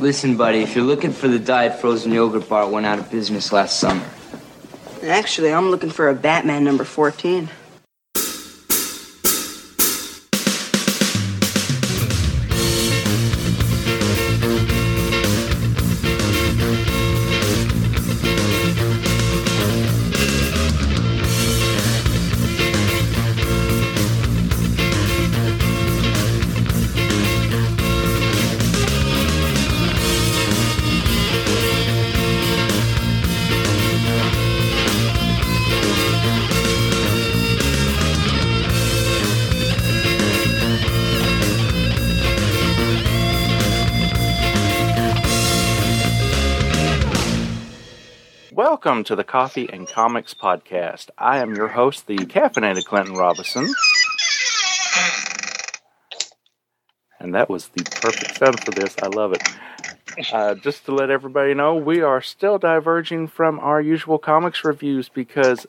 Listen, buddy, if you're looking for the diet frozen yogurt bar, it went out of business last summer. Actually, I'm looking for a Batman number 14. Welcome to the Coffee and Comics Podcast. I am your host, the caffeinated Clinton Robinson. And that was the perfect sound for this. I love it. Uh, just to let everybody know, we are still diverging from our usual comics reviews because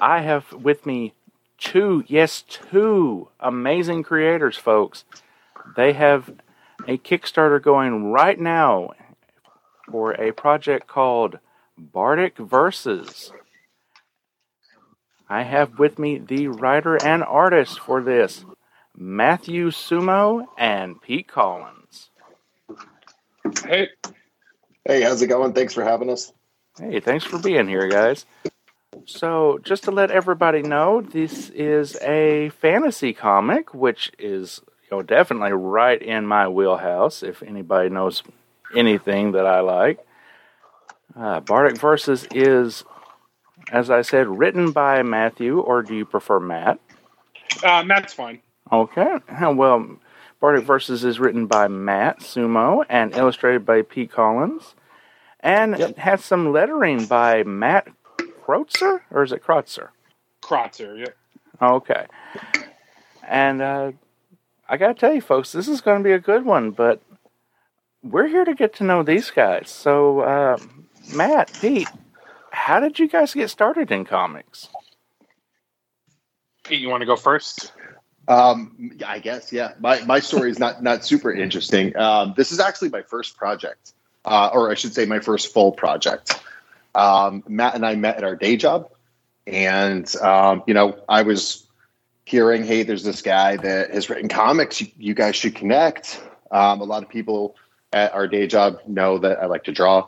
I have with me two, yes, two amazing creators, folks. They have a Kickstarter going right now for a project called Bardic Verses. I have with me the writer and artist for this, Matthew Sumo and Pete Collins. Hey. Hey, how's it going? Thanks for having us. Hey, thanks for being here, guys. So, just to let everybody know, this is a fantasy comic, which is you know definitely right in my wheelhouse. If anybody knows anything that I like, uh, Bardic Verses is, as I said, written by Matthew, or do you prefer Matt? Uh, Matt's fine. Okay. Well, Bardic Verses is written by Matt Sumo and illustrated by Pete Collins, and Yep. it has some lettering by Matt Kreutzer, or is it Kreutzer? Krotzer, yeah. Okay. And uh, I got to tell you, folks, this is going to be a good one, but we're here to get to know these guys. So, uh, Matt, Pete, how did you guys get started in comics? Pete, you want to go first? Um, I guess, yeah. My my story is not not super interesting. Um, this is actually my first project, uh, or I should say, my first full project. Um, Matt and I met at our day job, and um, you know, I was hearing, "Hey, there's this guy that has written comics. You, you guys should connect." Um, a lot of people at our day job know that I like to draw,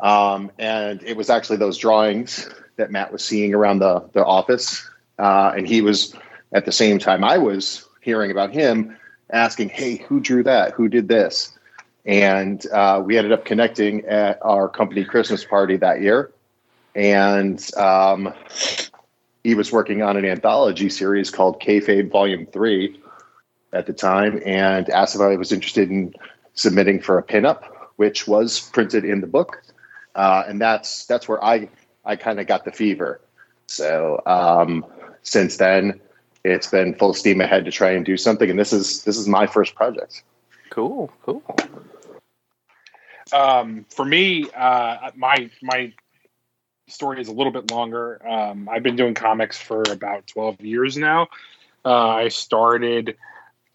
um, and it was actually those drawings that Matt was seeing around the the office, uh, and he was at the same time I was hearing about him, asking, "Hey, who drew that? Who did this?" And uh, we ended up connecting at our company Christmas party that year, and um, he was working on an anthology series called Kayfabe Volume Three at the time, and asked if I was interested in submitting for a pinup, which was printed in the book, uh, and that's that's where I I kind of got the fever. So um, since then, it's been full steam ahead to try and do something, and this is this is my first project. Cool, cool. Um, for me, uh, my my story is a little bit longer. Um, I've been doing comics for about twelve years now. Uh, I started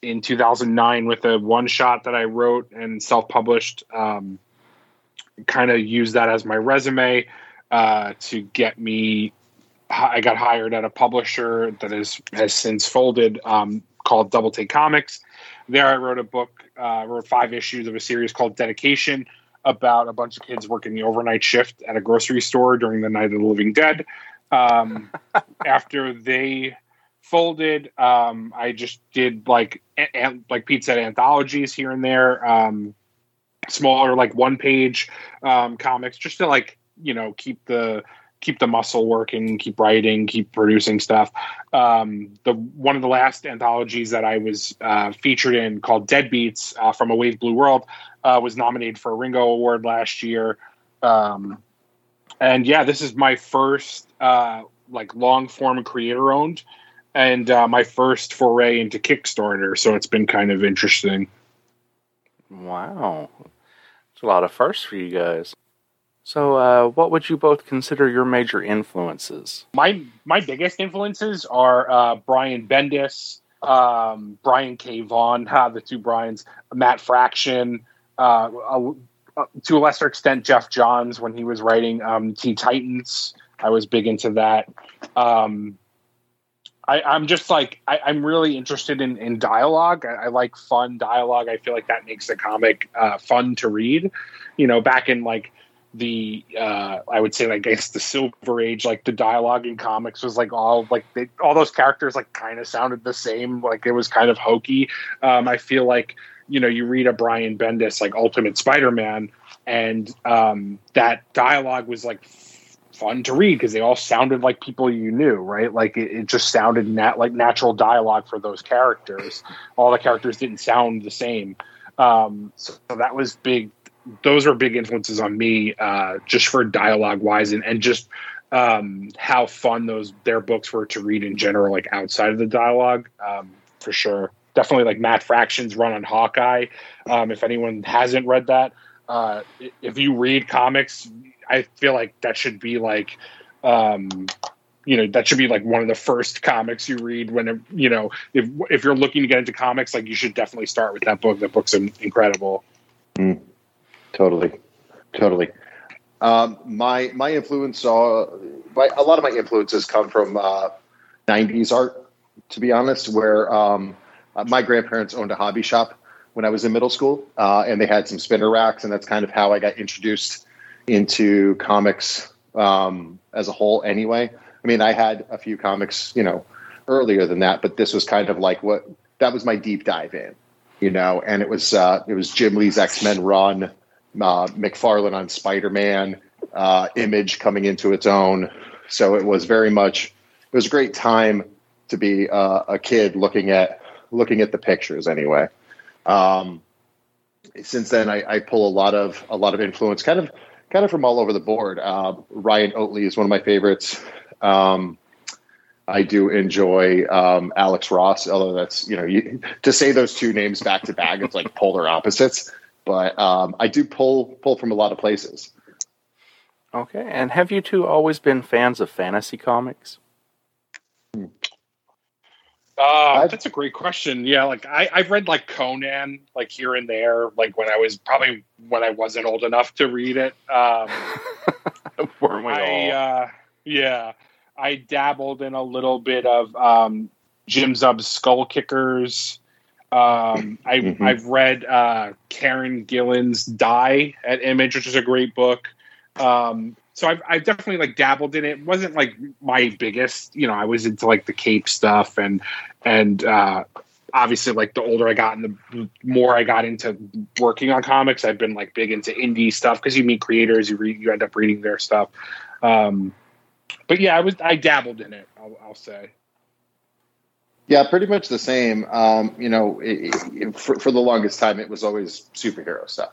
in 2009 with a one shot that I wrote and self published. Um, kind of used that as my resume uh, to get me. I got hired at a publisher that is has since folded um, called Double Take Comics. There, I wrote a book, uh, wrote five issues of a series called Dedication about a bunch of kids working the overnight shift at a grocery store during the Night of the Living Dead. Um, after they folded, um, I just did like a- a- like Pete said, anthologies here and there, um, smaller like one page um, comics, just to like you know keep the keep the muscle working, keep writing, keep producing stuff. Um, the one of the last anthologies that I was uh, featured in called Deadbeats uh, from a Wave Blue World uh, was nominated for a Ringo Award last year. Um, and yeah, this is my first uh, like long form creator owned and uh, my first foray into Kickstarter. So it's been kind of interesting. Wow. A lot of firsts for you guys. So, uh, what would you both consider your major influences? My my biggest influences are uh, Brian Bendis, um, Brian K. Vaughan, ha, the two Brians, Matt Fraction, uh, to a lesser extent, Geoff Johns when he was writing um, Teen Titans. I was big into that. Um, I, I'm just like I, I'm really interested in, in dialogue. I, I like fun dialogue. I feel like that makes the comic uh, fun to read. You know, back in like the uh, I would say like I guess the Silver Age, like the dialogue in comics was like all like they, all those characters like kind of sounded the same. Like it was kind of hokey. Um, I feel like you know you read a Brian Bendis like Ultimate Spider-Man, and um, that dialogue was like fun to read because they all sounded like people you knew, right? Like it, it just sounded nat- like natural dialogue for those characters. All the characters didn't sound the same. Um, so, so that was big. Those were big influences on me, uh, just for dialogue wise, and, and just um, how fun those their books were to read in general, like outside of the dialogue, um, for sure. Definitely like Matt Fraction's run on Hawkeye. Um, if anyone hasn't read that, uh, if you read comics, I feel like that should be like, um, you know, that should be like one of the first comics you read when, it, you know, if if you're looking to get into comics, like you should definitely start with that book. That book's incredible. Mm, totally, totally. Um, my my influence, uh, my, a lot of my influences come from uh, '90s art. To be honest, where um, my grandparents owned a hobby shop when I was in middle school, uh, and they had some spinner racks, and that's kind of how I got introduced into comics um, as a whole. Anyway, I mean, I had a few comics, you know, earlier than that, but this was kind of like what that was my deep dive in, you know, and it was uh, it was Jim Lee's X Men run, uh, McFarlane on Spider Man, uh, Image coming into its own. So it was very much it was a great time to be uh, a kid looking at looking at the pictures anyway. Um, since then, I, I, pull a lot of a lot of influence, kind of kind of from all over the board. Uh, Ryan Ottley is one of my favorites. Um, I do enjoy um, Alex Ross, although that's you know you, to say those two names back to back, it's like polar opposites. But um, I do pull pull from a lot of places. Okay, and have you two always been fans of fantasy comics? Uh, that's a great question. Yeah, like I, I've read like Conan, like here and there, like when I was probably when I wasn't old enough to read it. Um, Weren't we I, all? Uh, yeah, I dabbled in a little bit of um, Jim Zub's Skull Kickers. Um, I, mm-hmm. I've read uh, Kieron Gillen's Die at Image, which is a great book. Um, so I've, I've definitely like dabbled in it. it. wasn't like my biggest you know i was into like the cape stuff and and uh obviously like the older i got and the more i got into working on comics i've been like big into indie stuff because you meet creators you read you end up reading their stuff um but yeah i was i dabbled in it i'll, I'll say yeah, pretty much the same. Um, you know, it, it, for, for the longest time, it was always superhero stuff.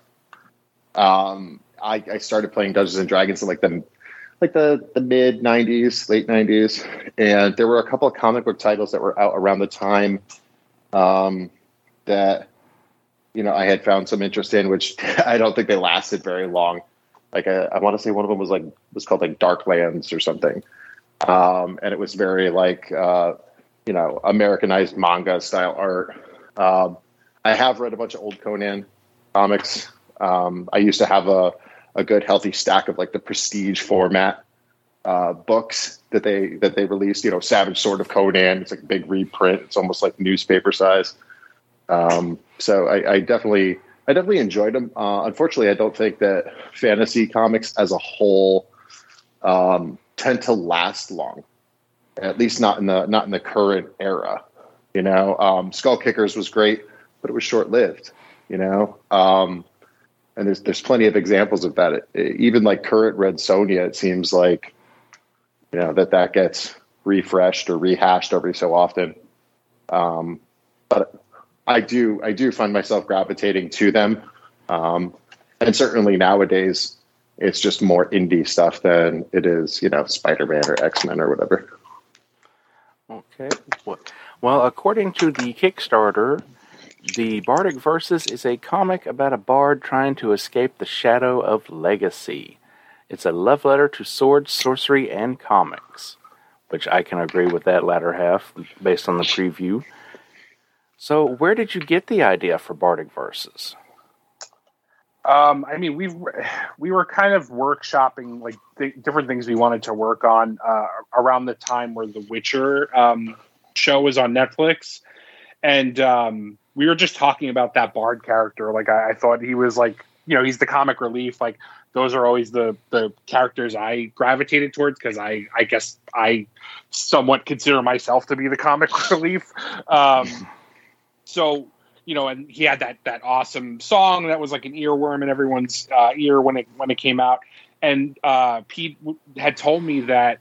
Um, I, I started playing Dungeons and Dragons in like the like the the mid '90s, late '90s, and there were a couple of comic book titles that were out around the time um, that you know I had found some interest in, which I don't think they lasted very long. Like I, I want to say one of them was like was called like Darklands or something, um, and it was very like uh, you know Americanized manga style art. Um, I have read a bunch of old Conan comics. Um, I used to have a a good healthy stack of like the prestige format uh, books that they that they released. You know, Savage Sword of Conan. It's like a big reprint. It's almost like newspaper size. Um, so I, I, definitely I definitely enjoyed them. Uh, unfortunately, I don't think that fantasy comics as a whole um, tend to last long. At least not in the not in the current era. You know, um, Skull Kickers was great, but it was short lived. You know, um, and there's there's plenty of examples of that. It, even like current Red Sonja, it seems like you know that that gets refreshed or rehashed every so often. Um, but I do I do find myself gravitating to them, um, and certainly nowadays it's just more indie stuff than it is you know Spider Man or X Men or whatever. Okay. Well, according to the Kickstarter, the Bardic Verses is a comic about a bard trying to escape the shadow of legacy. It's a love letter to swords, sorcery, and comics, which I can agree with that latter half based on the preview. So, where did you get the idea for Bardic Verses? Um, I mean, we've we were kind of workshopping like th- different things we wanted to work on uh, around the time where The Witcher um, show was on Netflix, and um, we were just talking about that Bard character. Like, I, I thought he was like, you know, he's the comic relief. Like, those are always the the characters I gravitated towards because I I guess I somewhat consider myself to be the comic relief. Um, so you know, and he had that that awesome song that was like an earworm in everyone's uh, ear when it when it came out. And uh, Pete had told me that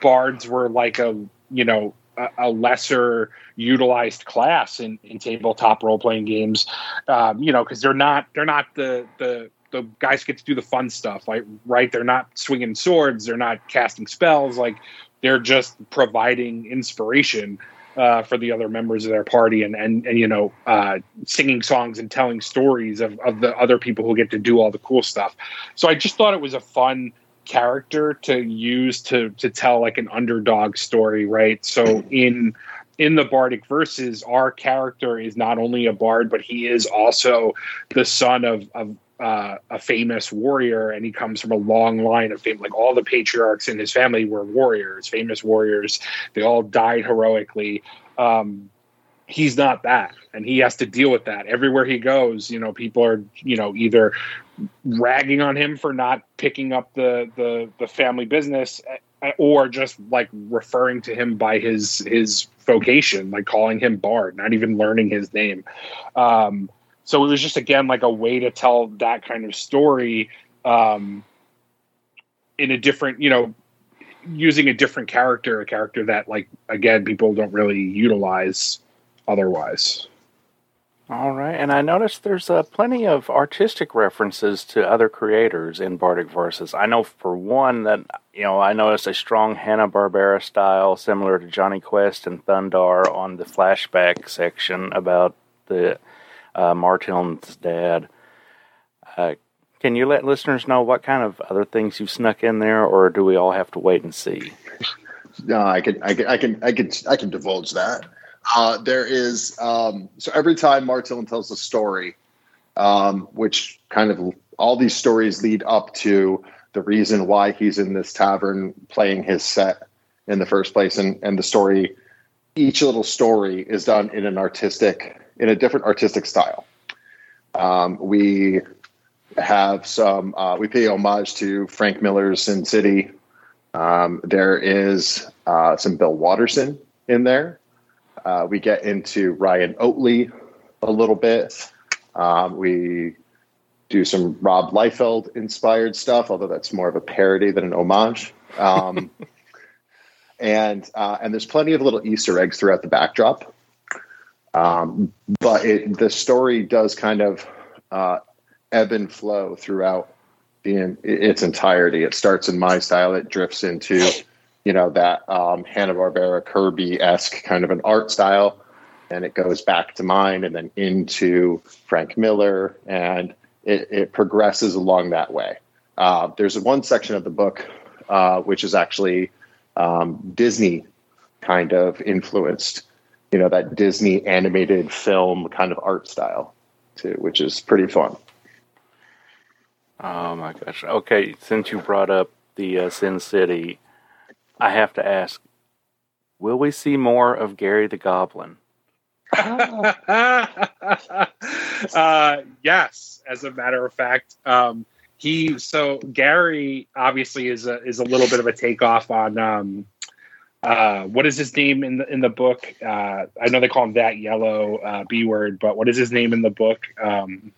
bards were like a you know a, a lesser utilized class in, in tabletop role playing games. Um, you know, because they're not they're not the the the guys get to do the fun stuff, like right? They're not swinging swords, they're not casting spells, like they're just providing inspiration uh, for the other members of their party and and, and you know uh, singing songs and telling stories of, of the other people who get to do all the cool stuff so i just thought it was a fun character to use to to tell like an underdog story right so in in the bardic verses our character is not only a bard but he is also the son of of uh, a famous warrior, and he comes from a long line of fame. Like all the patriarchs in his family were warriors, famous warriors. They all died heroically. Um, he's not that, and he has to deal with that everywhere he goes. You know, people are you know either ragging on him for not picking up the the, the family business, eh, or just like referring to him by his his vocation, like calling him Bard, not even learning his name. Um, so it was just again like a way to tell that kind of story um, in a different you know using a different character a character that like again people don't really utilize otherwise all right and i noticed there's uh, plenty of artistic references to other creators in bardic verses i know for one that you know i noticed a strong hanna-barbera style similar to Jonny quest and thundarr on the flashback section about the uh, Martell's dad. Uh, can you let listeners know what kind of other things you've snuck in there, or do we all have to wait and see? No, I can, I can, I can, I can, I can divulge that. Uh, there is um, so every time Martell tells a story, um, which kind of all these stories lead up to the reason why he's in this tavern playing his set in the first place, and and the story, each little story is done in an artistic in a different artistic style. Um, we have some, uh, we pay homage to Frank Miller's Sin City. Um, there is uh, some Bill Watterson in there. Uh, we get into Ryan Ottley a little bit. Um, we do some Rob Liefeld inspired stuff, although that's more of a parody than an homage. Um, and uh, and there's plenty of little Easter eggs throughout the backdrop. Um, but it, the story does kind of uh, ebb and flow throughout the, its entirety. It starts in my style. It drifts into, you know, that um, Hanna Barbera Kirby esque kind of an art style, and it goes back to mine, and then into Frank Miller, and it, it progresses along that way. Uh, there's one section of the book uh, which is actually um, Disney kind of influenced you know that Disney animated film kind of art style too, which is pretty fun. Oh my gosh! Okay, since you brought up the uh, Sin City, I have to ask: Will we see more of Gary the Goblin? uh, yes, as a matter of fact, um, he so Gary obviously is a is a little bit of a takeoff on um, uh, what is his name in the in the book? Uh, I know they call him that yellow uh, B word, but what is his name in the book? Um,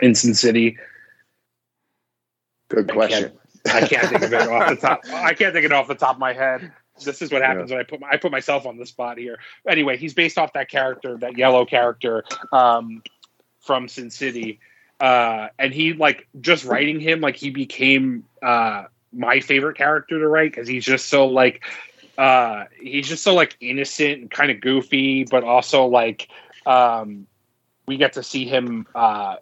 in Sin City. Good question. I can't, think of it off the top. I can't think of it off the top of my head. This is what happens yeah. when I put my, I put myself on the spot here. Anyway, he's based off that character, that yellow character um, from Sin City, uh, and he like just writing him like he became uh, my favorite character to write because he's just so like uh, he's just so like innocent and kind of goofy, but also like um, we get to see him uh,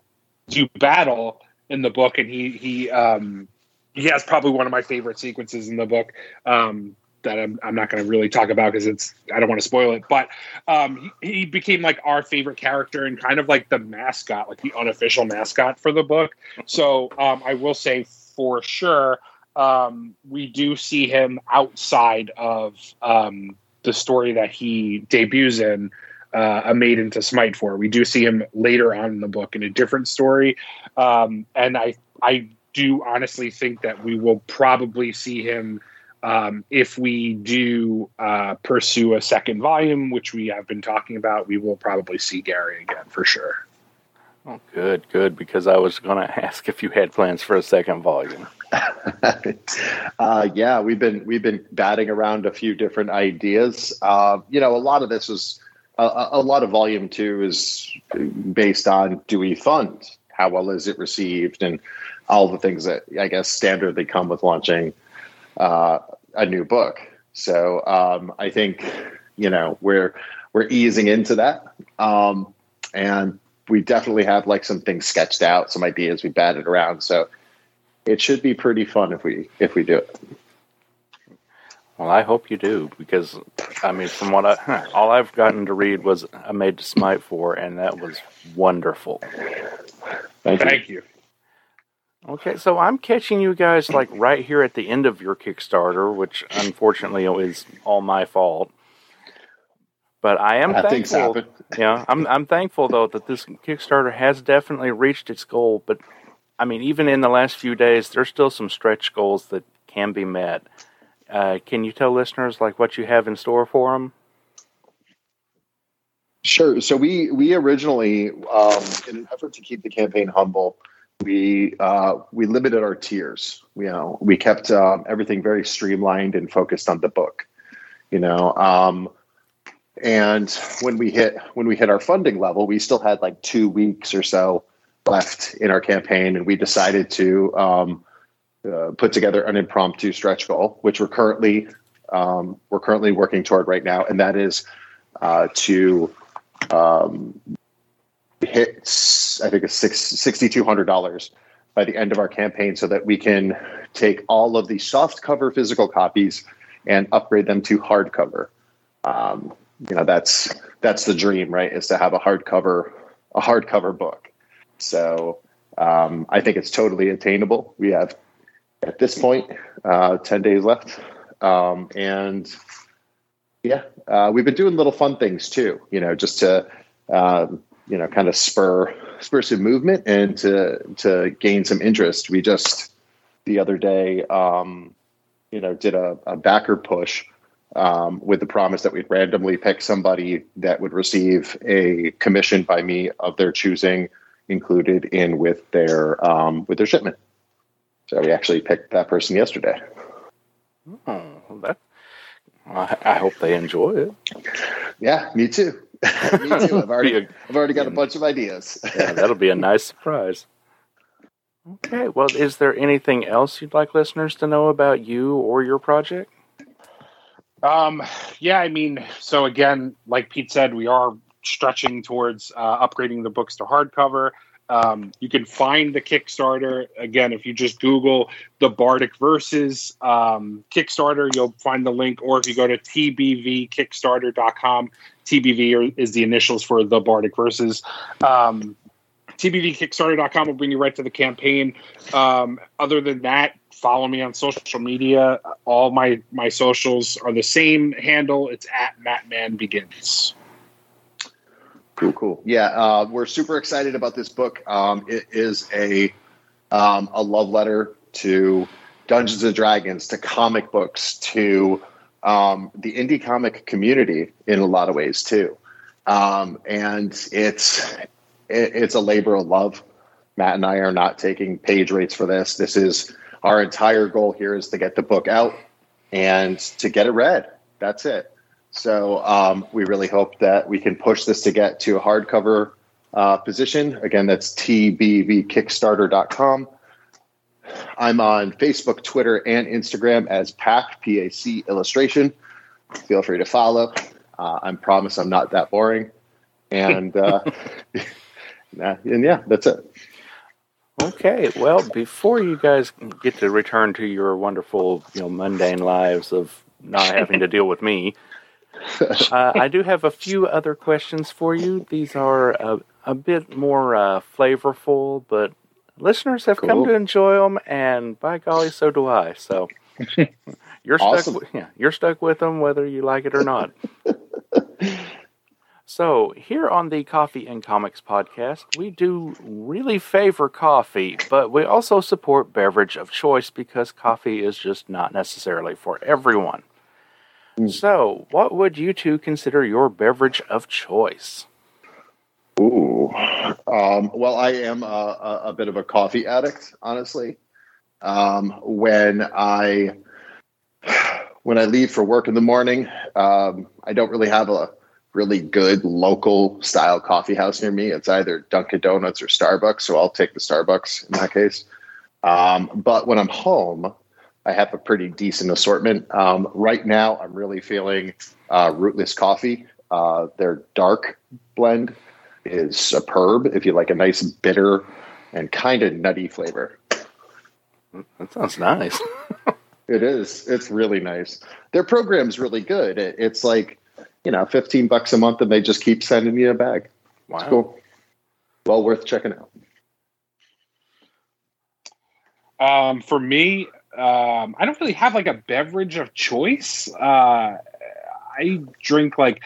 do battle in the book, and he he um, he has probably one of my favorite sequences in the book. Um, that I'm, I'm not going to really talk about because it's I don't want to spoil it. But um, he, he became like our favorite character and kind of like the mascot, like the unofficial mascot for the book. So um, I will say for sure, um, we do see him outside of um, the story that he debuts in. Uh, a maiden to smite for. We do see him later on in the book in a different story, um, and I I do honestly think that we will probably see him um, if we do uh, pursue a second volume, which we have been talking about. We will probably see Gary again for sure. Oh, good, good. Because I was going to ask if you had plans for a second volume. uh, yeah, we've been we've been batting around a few different ideas. Uh, you know, a lot of this was a, a lot of volume two is based on do we fund how well is it received and all the things that I guess standardly come with launching uh, a new book. So um, I think you know we're we're easing into that, um, and we definitely have like some things sketched out, some ideas we batted around. So it should be pretty fun if we if we do it. Well, I hope you do because I mean, from what I all I've gotten to read was a Maiden to Smite for, and that was wonderful. Thank you. Thank you. Okay, so I'm catching you guys like right here at the end of your Kickstarter, which unfortunately is all my fault. But I am things thankful. happen. Yeah, I'm I'm thankful though that this Kickstarter has definitely reached its goal. But I mean, even in the last few days, there's still some stretch goals that can be met. Uh, can you tell listeners like what you have in store for them? Sure. So we we originally, um, in an effort to keep the campaign humble, we uh, we limited our tiers. You know, we kept um, everything very streamlined and focused on the book. You know, um, and when we hit when we hit our funding level, we still had like two weeks or so left in our campaign, and we decided to um, uh, put together an impromptu stretch goal, which we're currently um, we're currently working toward right now, and that is uh, to um, hit I think it's six sixty two hundred dollars by the end of our campaign, so that we can take all of the soft cover physical copies and upgrade them to hardcover. Um, you know that's that's the dream, right? Is to have a hardcover a hardcover book. So um, I think it's totally attainable. We have at this point uh, ten days left, um, and yeah, uh, we've been doing little fun things too. You know, just to um, you know, kind of spur spur some movement and to to gain some interest. We just the other day, um, you know, did a, a backer push um, with the promise that we'd randomly pick somebody that would receive a commission by me of their choosing, included in with their um, with their shipment. So we actually picked that person yesterday. Oh, that I, I hope they enjoy it. Yeah, me too. me too. I've already I've already got a bunch of ideas. Yeah, that'll be a nice surprise. Okay, well, is there anything else you'd like listeners to know about you or your project? Um, yeah, I mean, so again, like Pete said, we are stretching towards uh, upgrading the books to hardcover. Um, you can find the Kickstarter again if you just Google the Bardic Verses um, Kickstarter. You'll find the link, or if you go to tbvkickstarter.com, TBV is the initials for the Bardic Verses. Um, tbvkickstarter.com will bring you right to the campaign. Um, other than that, follow me on social media. All my my socials are the same handle. It's at Mattman Begins. Cool, cool. Yeah, uh, we're super excited about this book. Um, it is a um, a love letter to Dungeons and Dragons, to comic books, to um, the indie comic community in a lot of ways too. Um, and it's it, it's a labor of love. Matt and I are not taking page rates for this. This is our entire goal here is to get the book out and to get it read. That's it. So um, we really hope that we can push this to get to a hardcover uh, position. Again, that's tbvkickstarter.com. I'm on Facebook, Twitter, and Instagram as PAC, P-A-C Illustration. Feel free to follow. Uh, I promise I'm not that boring. And, uh, and yeah, that's it. Okay, well, before you guys get to return to your wonderful, you know, mundane lives of not having to deal with me. Uh, I do have a few other questions for you. These are a, a bit more uh, flavorful, but listeners have come to enjoy them, and by golly, so do I. So you're Awesome. stuck. With, yeah, you're stuck with them whether you like it or not. so here on the Coffee and Comics podcast, we do really favor coffee, but we also support beverage of choice because coffee is just not necessarily for everyone. So, what would you two consider your beverage of choice? Ooh. Um, well, I am a, a, a bit of a coffee addict, honestly. Um, when I when I leave for work in the morning, um, I don't really have a really good local style coffee house near me. It's either Dunkin' Donuts or Starbucks, so I'll take the Starbucks in that case. Um, but when I'm home, I have a pretty decent assortment. Um, right now, I'm really feeling uh, Rootless Coffee. Uh, their dark blend is superb if you like a nice bitter and kind of nutty flavor. That sounds nice. It is. It's really nice. Their program's really good. It, it's like, you know, 15 bucks a month and they just keep sending you a bag. Wow. It's cool. Well worth checking out. Um, for me, um, I don't really have like a beverage of choice. Uh, I drink like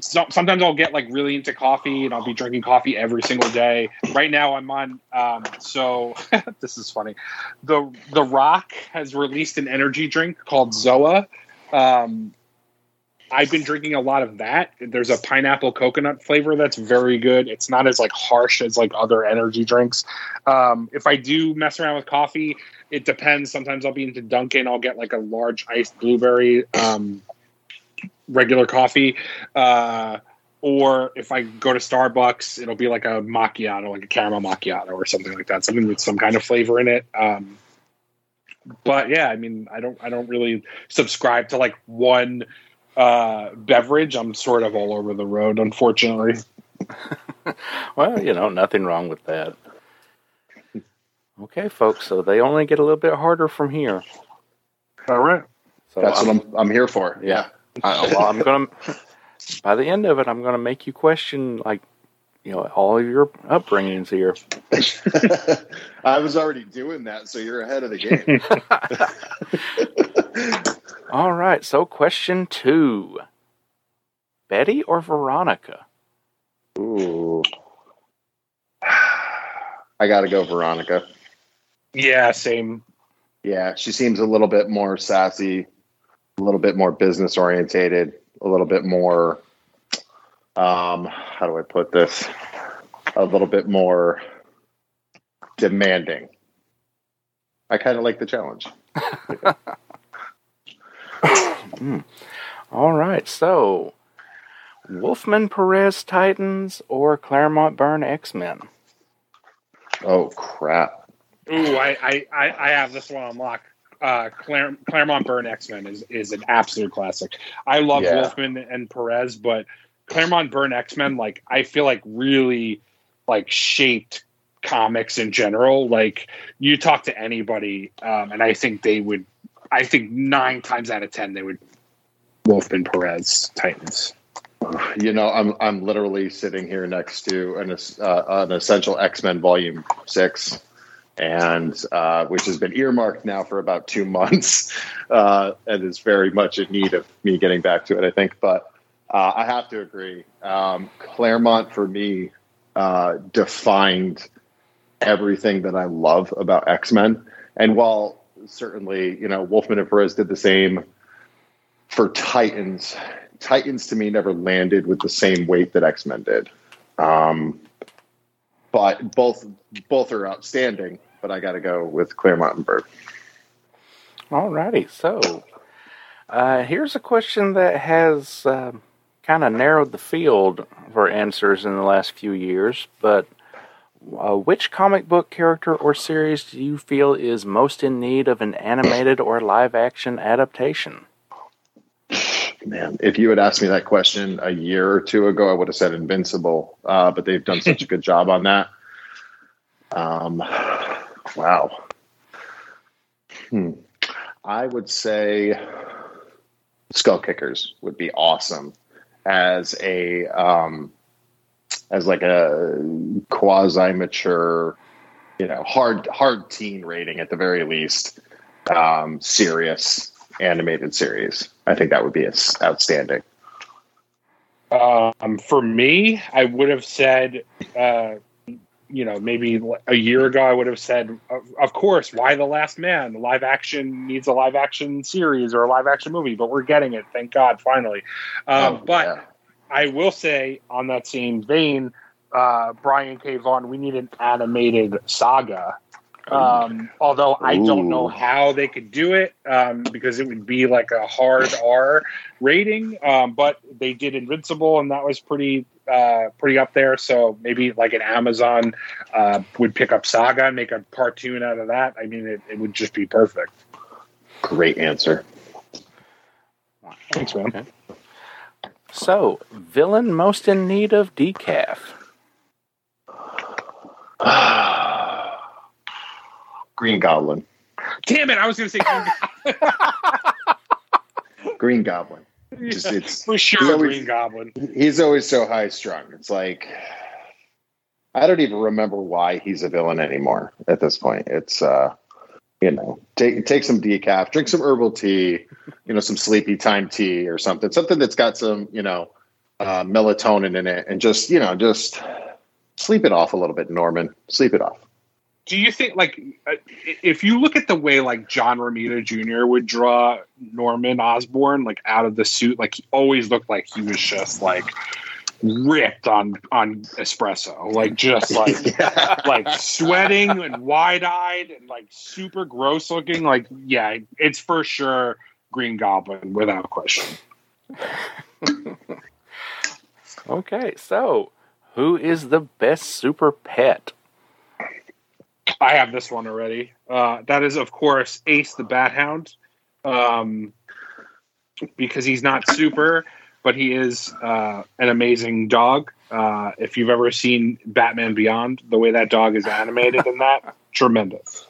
so, sometimes I'll get like really into coffee and I'll be drinking coffee every single day. Right now I'm on um, so this is funny. The The Rock has released an energy drink called Zoa. Um, I've been drinking a lot of that. There's a pineapple coconut flavor that's very good. It's not as like harsh as like other energy drinks. Um, if I do mess around with coffee, it depends. Sometimes I'll be into Dunkin'. I'll get like a large iced blueberry um, regular coffee. Uh, or if I go to Starbucks, it'll be like a macchiato, like a caramel macchiato or something like that, something with some kind of flavor in it. Um, but yeah, I mean, I don't, I don't really subscribe to like one uh, beverage. I'm sort of all over the road, unfortunately. Well, you know, nothing wrong with that. Okay, folks, so they only get a little bit harder from here. All right. So That's I'm, what I'm, I'm here for. Yeah. I, well, I'm gonna. By the end of it, I'm gonna make you question, like, you know, all of your upbringings here. I was already doing that, so you're ahead of the game. All right, so question two: Betty or Veronica? Ooh. I got to go Veronica. Yeah, same. Yeah, she seems a little bit more sassy, a little bit more business orientated, a little bit more um how do I put this? A little bit more demanding. I kind of like the challenge. All right, so Wolfman Perez Titans or Claremont Byrne X Men? Oh crap. Ooh, I, I, I, I have this one on lock. Uh, Claire, Claremont Byrne X Men is, is an absolute classic. I love Yeah. Wolfman and Perez, but Claremont Byrne X Men, like I feel like really like shaped comics in general. Like you talk to anybody, um, and I think they would. I think nine times out of ten they would Wolfman Perez Titans. You know, I'm I'm literally sitting here next to an uh, an essential X Men Volume Six, and uh, which has been earmarked now for about two months, uh, and is very much in need of me getting back to it. I think, but uh, I have to agree. Um, Claremont for me uh, defined everything that I love about X Men, and while certainly you know Wolfman and Perez did the same for Titans. Titans to me never landed with the same weight that X Men did. Um, but both both are outstanding. But I got to go with Claremont and Bird. All righty, so uh, here's a question that has uh, kind of narrowed the field for answers in the last few years, but uh, which comic book character or series do you feel is most in need of an animated or live action adaptation? Man, if you had asked me that question a year or two ago, I would have said Invincible. Uh, but they've done such a good job on that. Um, wow. Hmm. I would say Skull Kickers would be awesome as a um, as like a quasi mature, you know, hard hard teen rating at the very least, um, serious animated series. I think that would be outstanding. Um, for me, I would have said, uh, you know, maybe a year ago, I would have said, of, of course, Y the Last Man? Live action needs a live action series or a live action movie, but we're getting it, thank God, finally. Um, Oh, but yeah. I will say, on that same vein, uh, Brian K. Vaughan, we need an animated saga. Um, although I don't know how they could do it um, because it would be like a hard R rating. Um, but they did Invincible, and that was pretty uh, pretty up there. So maybe like an Amazon uh, would pick up Saga and make a cartoon out of that. I mean, it, it would just be perfect. great answer. Thanks, man. Okay. So, villain most in need of decaf. Green Goblin. Damn it! I was going to say Green Goblin. Just it's for sure always- Green Goblin. he's always so high strung. It's like I don't even remember why he's a villain anymore at this point. It's uh you know, take take some decaf, drink some herbal tea, you know, some sleepy time tea or something. Something that's got some, you know, uh, melatonin in it and just, you know, just sleep it off a little bit, Norman. Sleep it off. do you think like uh, if you look at the way like John Romita Jr. would draw Norman Osborn like out of the suit, like he always looked like he was just like ripped on on espresso, like just like like sweating and wide eyed and like super gross looking. Like yeah, it's for sure Green Goblin without question. Okay, so who is the best super pet? I have this one already. Uh, that is, of course, Ace the Bat Hound, um, because he's not super, but he is uh, an amazing dog. Uh, if you've ever seen Batman Beyond, the way that dog is animated in that, tremendous.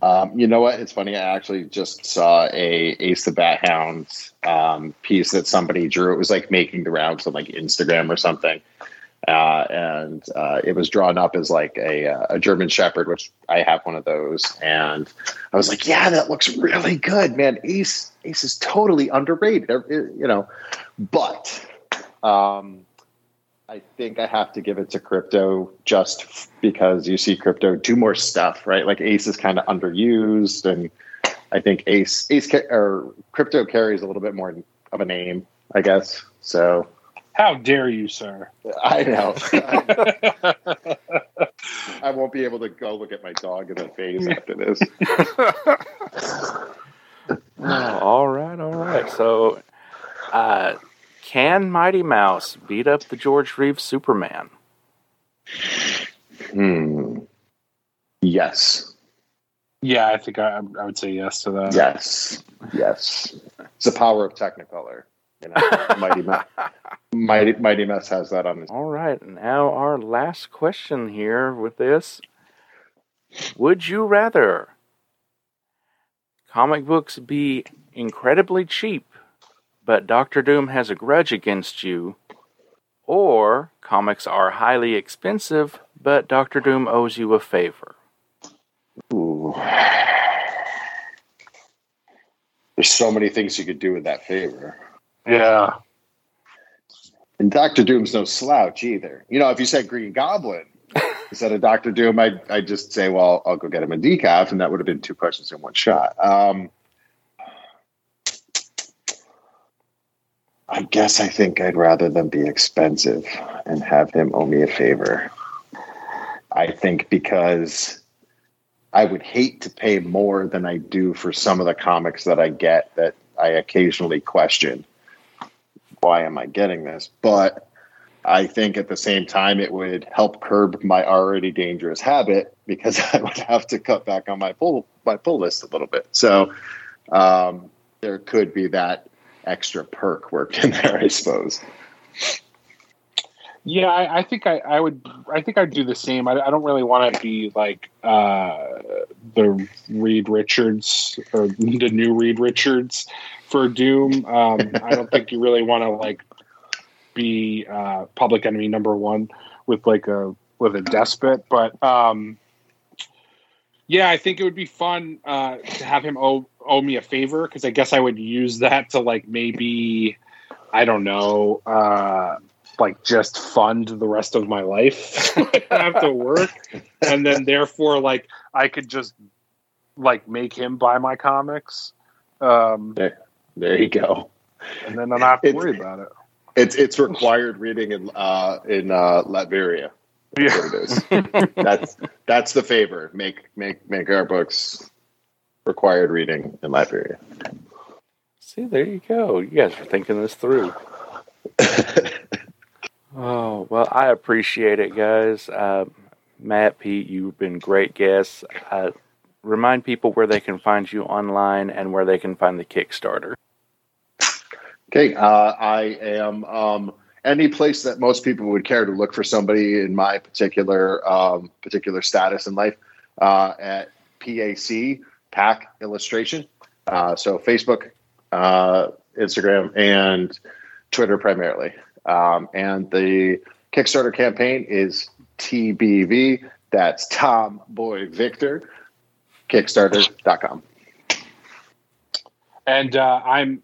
Um, you know what? It's funny. I actually just saw a Ace the Bat Hound um, piece that somebody drew. It was like making the rounds on like Instagram or something, uh, and uh, it was drawn up as like a, uh, a German Shepherd, which I have one of those. And I was like, "Yeah, that looks really good, man. Ace Ace is totally underrated, uh, you know." But um, I think I have to give it to Krypto just because you see Krypto do more stuff, right? Like Ace is kind of underused, and I think Ace Ace or Krypto carries a little bit more of a name, I guess. So How dare you, sir? I know I won't be able to go look at my dog in the face after this. Oh, all right, all right. So, uh, can Mighty Mouse beat up the George Reeves Superman? Hmm. Yes. yeah, I think I, I would say yes to that. Yes. Yes. It's the power of Technicolor. You know, Mighty Mouse. Mighty Mighty Mouse has that on his. All right, now our last question here with this. Would you rather comic books be incredibly cheap, but Doctor Doom has a grudge against you, or comics are highly expensive, but Doctor Doom owes you a favor? Ooh. There's so many things you could do with that favor. Yeah. And Doctor Doom's no slouch either. You know, if you said Green Goblin instead of Doctor Doom, I'd, I'd just say, well, I'll go get him a decaf, and that would have been two questions in one shot. Um, I guess I think I'd rather them be expensive and have him owe me a favor. I think because I would hate to pay more than I do for some of the comics that I get that I occasionally question. Why am I getting this? But I think at the same time it would help curb my already dangerous habit because I would have to cut back on my pull my pull list a little bit. So um, there could be that extra perk worked in there, I suppose. Yeah, I, I think I, I would. I think I'd do the same. I, I don't really want to be like uh, the Reed Richards or the new Reed Richards for Doom. Um, I don't think you really want to like be uh, public enemy number one with like a with a despot. But um, yeah, I think it would be fun uh, to have him owe owe me a favor because I guess I would use that to like maybe I don't know. Uh, like just fund the rest of my life. I don't have to work, and then therefore, like I could just like make him buy my comics, um, There, there you go. and then I don't have to It's- worry about it. It's it's required reading in uh, in uh, Latveria. That's Yeah. it is. that's that's the favor. Make make make our books required reading in Latveria. See, there you go. You guys are thinking this through. Oh, well, I appreciate it, guys. Uh, Matt, Pete, you've been great guests. Uh, remind people where they can find you online and where they can find the Kickstarter. Okay, uh, I am um, any place that most people would care to look for somebody in my particular um, particular status in life uh, at PAC Pack Illustration. Uh, so Facebook, uh, Instagram, and Twitter primarily. Um, and the Kickstarter campaign is TBV. That's Tom Boy Victor. Kickstarter.com. And uh, I'm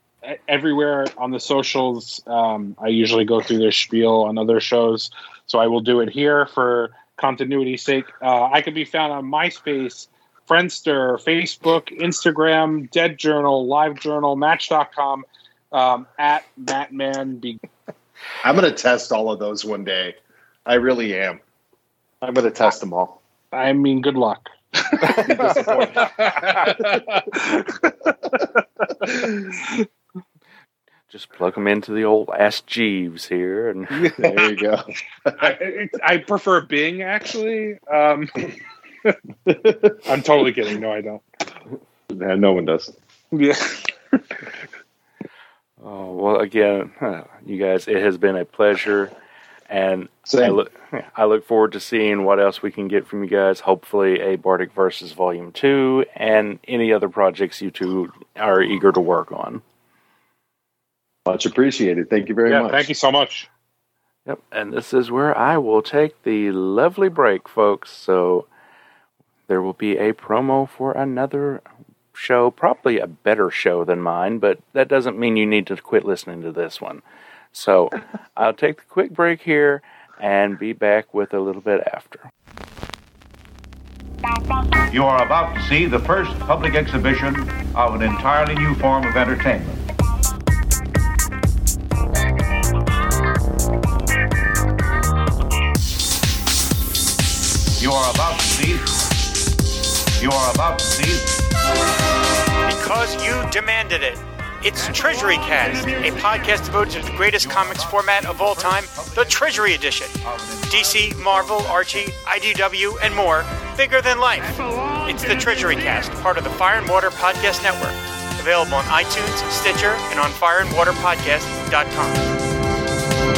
everywhere on the socials. Um, I usually go through this spiel on other shows, so I will do it here for continuity's sake. Uh, I can be found on MySpace, Friendster, Facebook, Instagram, Dead Journal, Live Journal, Match.com, um, at Mattman. Be- I'm going to test all of those one day. I really am. I'm going to test them all. I mean, good luck. Just plug them into the old Ask Jeeves here. And There you go. I, I prefer Bing, actually. Um, I'm totally kidding. No, I don't. Yeah, no one does. Yeah. Oh, well, again, you guys, it has been a pleasure. And I look, I look forward to seeing what else we can get from you guys. Hopefully, a Bardic Versus Volume 2 and any other projects you two are eager to work on. Much appreciated. Thank you very yeah, much. thank you so much. Yep, and this is where I will take the lovely break, folks. So there will be a promo for another show, probably a better show than mine, but that doesn't mean you need to quit listening to this one. So I'll take the quick break here and be back with a little bit after. You are about to see the first public exhibition of an entirely new form of entertainment. You are about to see. You are about to see. Because you demanded it. It's Treasury Cast, a podcast devoted to the greatest comics format of all time, the Treasury Edition. DC, Marvel, Archie, IDW, and more, bigger than life. It's the Treasury Cast, part of the Fire and Water Podcast Network. Available on iTunes, Stitcher, and on fireandwaterpodcast.com.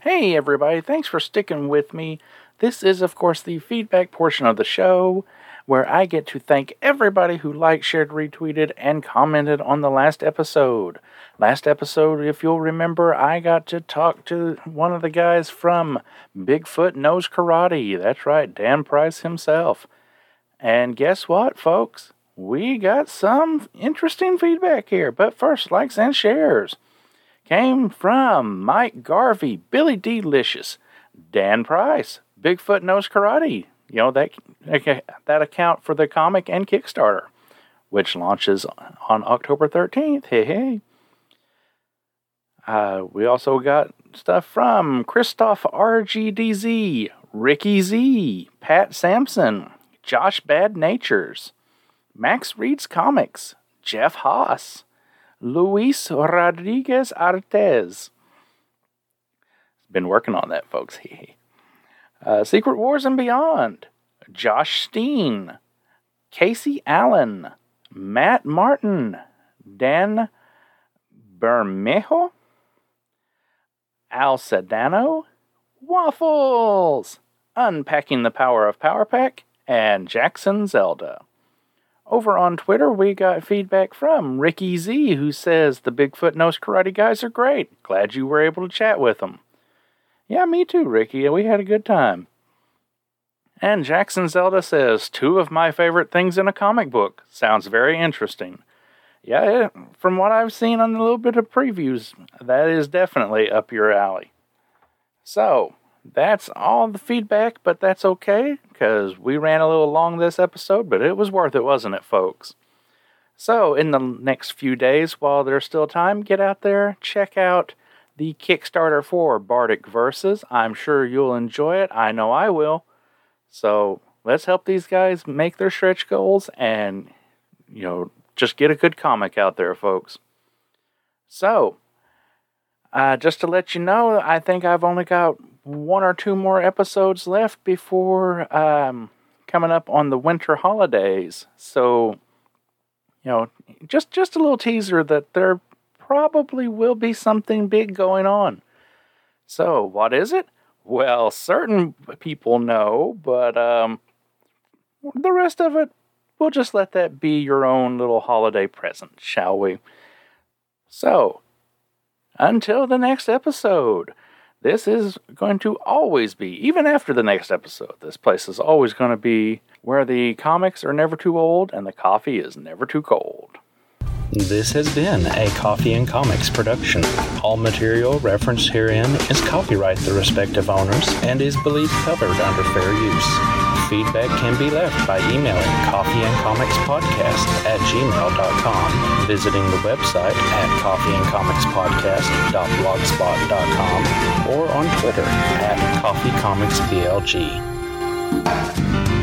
Hey, everybody, thanks for sticking with me. This is, of course, the feedback portion of the show where I get to thank everybody who liked, shared, retweeted, and commented on the last episode. Last episode, if you'll remember, I got to talk to one of the guys from Bigfoot Knows Karate. That's right, Dan Price himself. And guess what, folks? We got some interesting feedback here. But first, likes and shares came from Mike Garvey, Billy Delicious, Dan Price, Bigfoot Knows Karate. You know that that account for the comic and Kickstarter, which launches on October thirteenth. Hey hey. Uh, we also got stuff from Christoph RGDZ, Ricky Z, Pat Sampson, Josh Bad Natures, Max Reads Comics, Jeff Haas, Luis Rodriguez Artez. Been working on that, folks. Uh, Secret Wars and Beyond. Josh Steen. Casey Allen. Matt Martin. Dan Bermejo, Al Sedano, Waffles, Unpacking the Power of Power Pack, and Jackson Zelda. Over on Twitter, we got feedback from Ricky Z, who says the Bigfoot Knows Karate guys are great. Glad you were able to chat with them. Yeah, me too, Ricky. We had a good time. And Jackson Zelda says, two of my favorite things in a comic book. Sounds very interesting. Yeah, from what I've seen on a little bit of previews, that is definitely up your alley. So, that's all the feedback, but that's okay because we ran a little long this episode, but it was worth it, wasn't it, folks? So, in the next few days, while there's still time, get out there, check out the Kickstarter for Bardic Verses. I'm sure you'll enjoy it. I know I will. So, let's help these guys make their stretch goals and, you know, just get a good comic out there, folks. So, uh, just to let you know, I think I've only got one or two more episodes left before um, coming up on the winter holidays. So, you know, just just a little teaser that there probably will be something big going on. So, what is it? Well, certain people know, but um, the rest of it, we'll just let that be your own little holiday present, shall we? So, until the next episode, this is going to always be, even after the next episode, this place is always going to be where the comics are never too old and the coffee is never too cold. This has been a Coffee and Comics production. All material referenced herein is copyright the respective owners and is believed covered under fair use. Feedback can be left by emailing coffeeandcomicspodcast at gmail.com, visiting the website at coffeeandcomicspodcast.blogspot.com, or on Twitter at coffeecomicsblg.